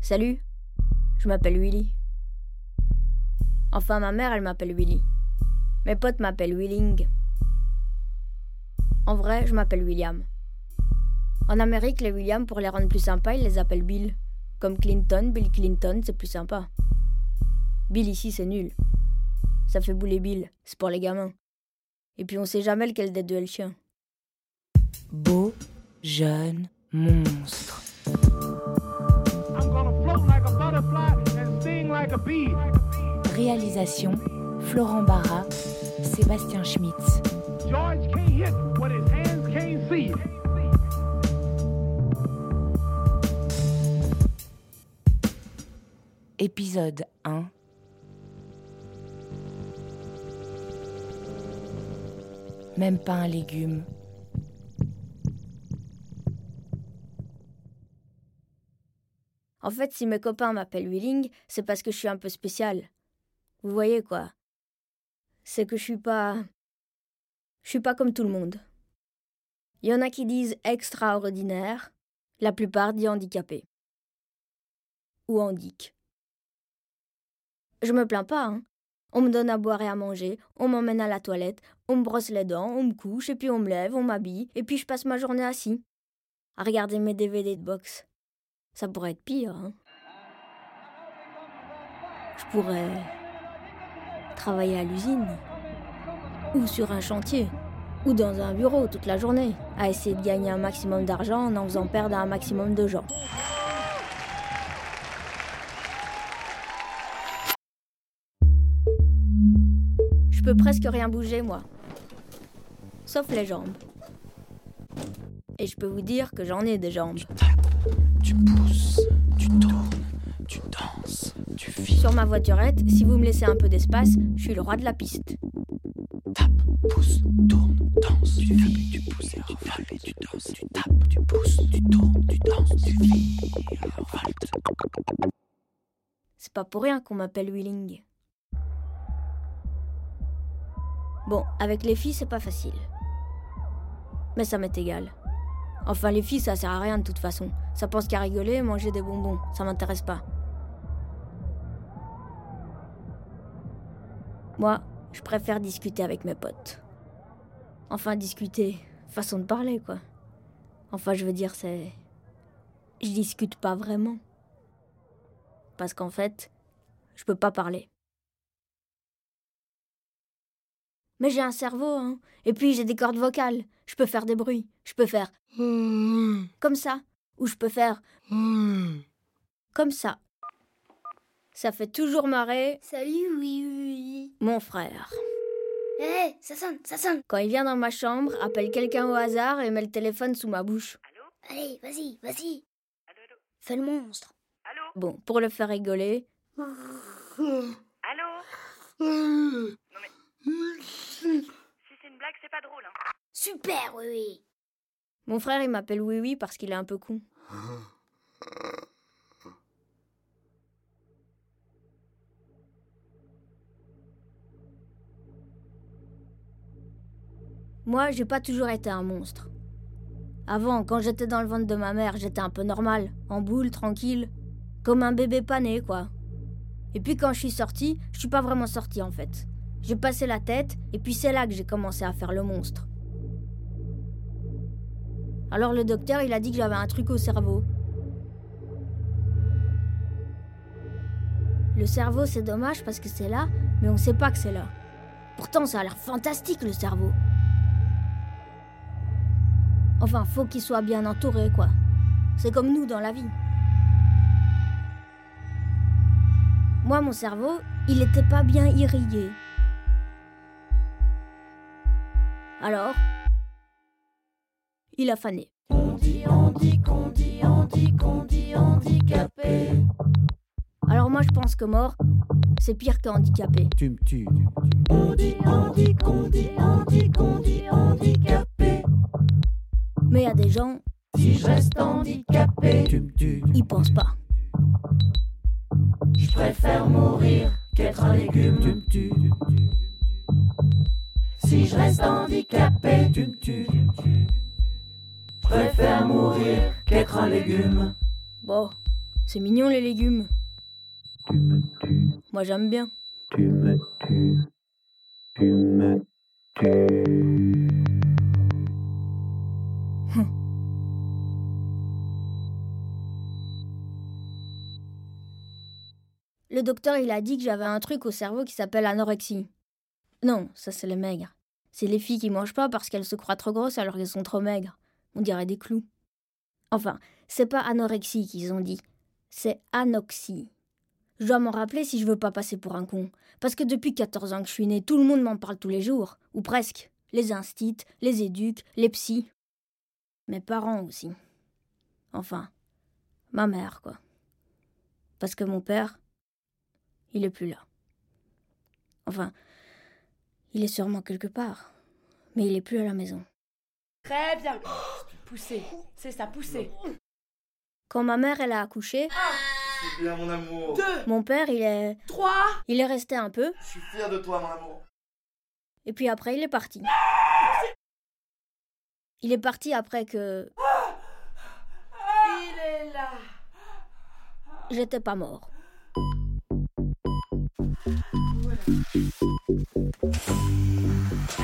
Salut, je m'appelle Willy. Enfin, ma mère, elle m'appelle Willy. Mes potes m'appellent Willing. En vrai, je m'appelle William. En Amérique, les Williams, pour les rendre plus sympas, ils les appellent Bill. Comme Clinton, Bill Clinton, c'est plus sympa. Bill ici, c'est nul. Ça fait bouler Bill, c'est pour les gamins. Et puis on sait jamais lequel des deux est le chien. Beau, jeune, monstre. Réalisation Florent Barra, Sébastien Schmitz. Épisode 1 Même pas un légume. En fait, si mes copains m'appellent Willing, c'est parce que je suis un peu spécial. Vous voyez quoi C'est que je suis pas. Je suis pas comme tout le monde. Il y en a qui disent extraordinaire, la plupart disent handicapé. Ou handic. Je me plains pas, hein. On me donne à boire et à manger, on m'emmène à la toilette, on me brosse les dents, on me couche, et puis on me lève, on m'habille, et puis je passe ma journée assis, à regarder mes DVD de boxe. Ça pourrait être pire. Hein. Je pourrais travailler à l'usine, ou sur un chantier, ou dans un bureau toute la journée, à essayer de gagner un maximum d'argent en en faisant perdre un maximum de gens. Je peux presque rien bouger, moi. Sauf les jambes. Et je peux vous dire que j'en ai des jambes. Tu tapes, pousses, tu tournes, tu danses, tu vis. Sur ma voiturette, si vous me laissez un peu d'espace, je suis le roi de la piste. Tape, pousse, tourne, danse, tu vis, tu pousses et revolte, tu danses, tu tapes, tu pousses, tu tournes, tu danses, tu vis. C'est pas pour rien qu'on m'appelle Willing. Bon, avec les filles, c'est pas facile. Mais ça m'est égal. Enfin, les filles, ça sert à rien de toute façon. Ça pense qu'à rigoler et manger des bonbons. Ça m'intéresse pas. Moi, je préfère discuter avec mes potes. Enfin, discuter. Façon de parler, quoi. Enfin, je veux dire, c'est. Je discute pas vraiment. Parce qu'en fait, je peux pas parler. Mais j'ai un cerveau, hein. Et puis j'ai des cordes vocales. Je peux faire des bruits. Je peux faire comme ça. Ou je peux faire comme ça. Ça fait toujours marrer Salut, oui, oui, oui. mon frère. Hé, ça sonne, ça sonne. Quand il vient dans ma chambre, appelle quelqu'un au hasard et met le téléphone sous ma bouche. Allez, vas-y, vas-y. Fais le monstre. Bon, pour le faire rigoler, Allô? c'est pas drôle, hein. Super, oui, oui. mon frère il m'appelle Oui Oui parce qu'il est un peu con. Moi, j'ai pas toujours été un monstre. Avant, quand j'étais dans le ventre de ma mère, j'étais un peu normal, en boule, tranquille, comme un bébé pané, quoi. Et puis quand je suis sortie, je suis pas vraiment sortie en fait. J'ai passé la tête, et puis c'est là que j'ai commencé à faire le monstre. Alors le docteur, il a dit que j'avais un truc au cerveau. Le cerveau, c'est dommage parce que c'est là, mais on sait pas que c'est là. Pourtant, ça a l'air fantastique le cerveau. Enfin, faut qu'il soit bien entouré, quoi. C'est comme nous dans la vie. Moi, mon cerveau, il était pas bien irrigué. Alors, il a fané. On dit, on dit, qu'on dit, on dit, qu'on dit, handicapé. Alors moi, je pense que mort, c'est pire que handicapé. Tu me tues. On dit, on dit, qu'on dit, on dit, qu'on dit, handicapé. Mais il y a des gens, Si je reste handicapé, Tu me tues. ils pensent pas. je préfère mourir qu'être un légume. Tu me tues. Je reste handicapé, Tu me tues. je préfère mourir qu'être un légume. Bon, C'est mignon les légumes. Tu me tues, Moi j'aime bien. tu me tues, tu me tues. Le docteur, il a dit que j'avais un truc au cerveau qui s'appelle anorexie. Non, ça c'est les maigres. C'est les filles qui mangent pas parce qu'elles se croient trop grosses alors qu'elles sont trop maigres. On dirait des clous. Enfin, c'est pas anorexie qu'ils ont dit. C'est anoxie. Je dois m'en rappeler si je veux pas passer pour un con. Parce que depuis 14 ans que je suis née, tout le monde m'en parle tous les jours. Ou presque. Les instits, les éduques, les psys. Mes parents aussi. Enfin, ma mère, quoi. Parce que mon père, il est plus là. Enfin, il est sûrement quelque part, mais il est plus à la maison. Très bien. Poussez. C'est ça, poussez. Quand ma mère elle a accouché, C'est bien mon amour. Deux, mon père il est trois. il est resté un peu Je suis fier de toi mon amour. et puis après il est parti. Il est parti après que Il est là. j'étais pas mort.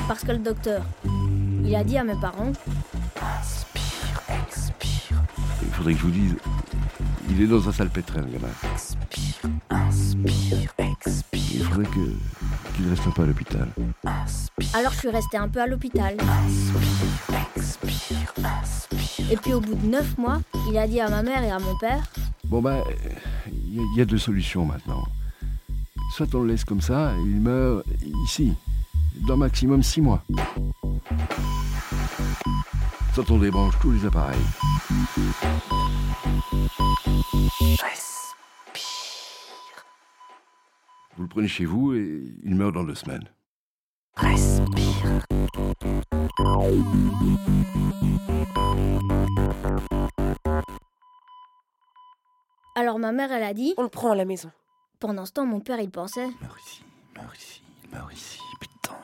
Parce que le docteur, il a dit à mes parents, Inspire, expire, Il faudrait que je vous dise, il est dans un salpêtrin, le gamin. expire, inspire, expire, Il faudrait que qu'il reste un peu à l'hôpital. inspire, alors je suis restée un peu à l'hôpital. expire, inspire. Et puis au bout de neuf mois, il a dit à ma mère et à mon père, Bon ben, il y, a- il y a deux solutions maintenant. Soit on le laisse comme ça, et il meurt ici, dans maximum six mois. Soit on débranche tous les appareils. Respire, Vous le prenez chez vous et il meurt dans deux semaines. respire, alors ma mère elle a dit, On le prend à la maison. Pendant ce temps mon père il pensait, il meurt ici, il meurt ici, il meurt ici, putain.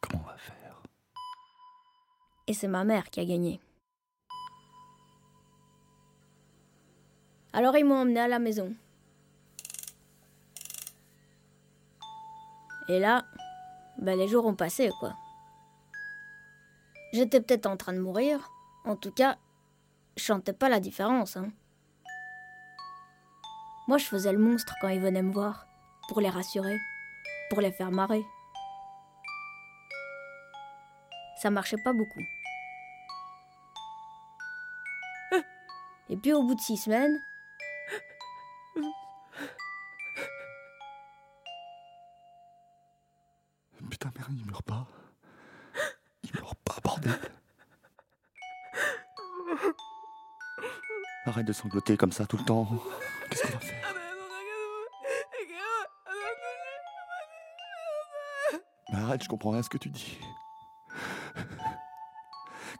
Comment on va faire? Et c'est ma mère qui a gagné. Alors ils m'ont emmené à la maison. Et là, ben les jours ont passé, quoi. J'étais peut-être en train de mourir. En tout cas, je sentais pas la différence, hein. Moi, je faisais le monstre quand ils venaient me voir, pour les rassurer, pour les faire marrer. Ça marchait pas beaucoup. Et puis au bout de six semaines, Putain, merde, il meurt pas. Arrête de sangloter comme ça tout le temps. Qu'est-ce qu'on va faire? Arrête, je comprends rien à ce que tu dis.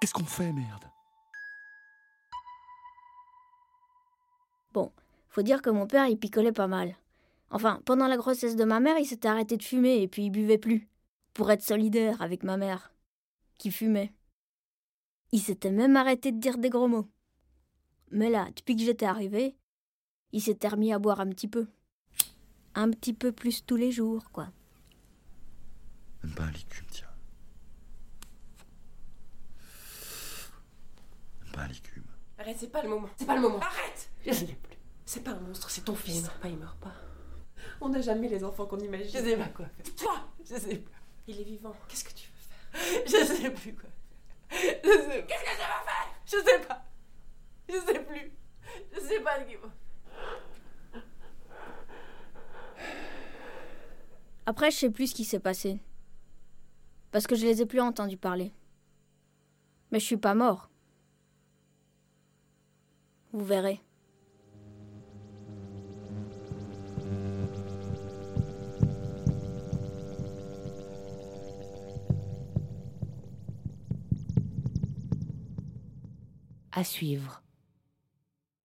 Qu'est-ce qu'on fait, merde? Faut dire que mon père il picolait pas mal. Enfin, pendant la grossesse de ma mère, il s'était arrêté de fumer et puis il buvait plus. Pour être solidaire avec ma mère, qui fumait. Il s'était même arrêté de dire des gros mots. Mais là, depuis que j'étais arrivée, il s'était remis à boire un petit peu. Un petit peu plus tous les jours, quoi. Même pas un légume, tiens. Même pas un légume. Arrête, c'est pas le moment. C'est pas le moment. Arrête Je sais plus. C'est pas un monstre, c'est ton fils. Il meurt pas, il meurt pas. On n'a jamais les enfants qu'on imagine. Je sais pas quoi faire. Toi Je sais plus. Il est vivant. Qu'est-ce que tu veux faire? Je sais plus quoi faire. Je sais Qu'est-ce que je vais faire? Je sais pas. Je sais plus. Je sais pas ce qu'il faut. Après, je sais plus ce qui s'est passé. Parce que je les ai plus entendus parler. Mais je suis pas mort. Vous verrez. À suivre.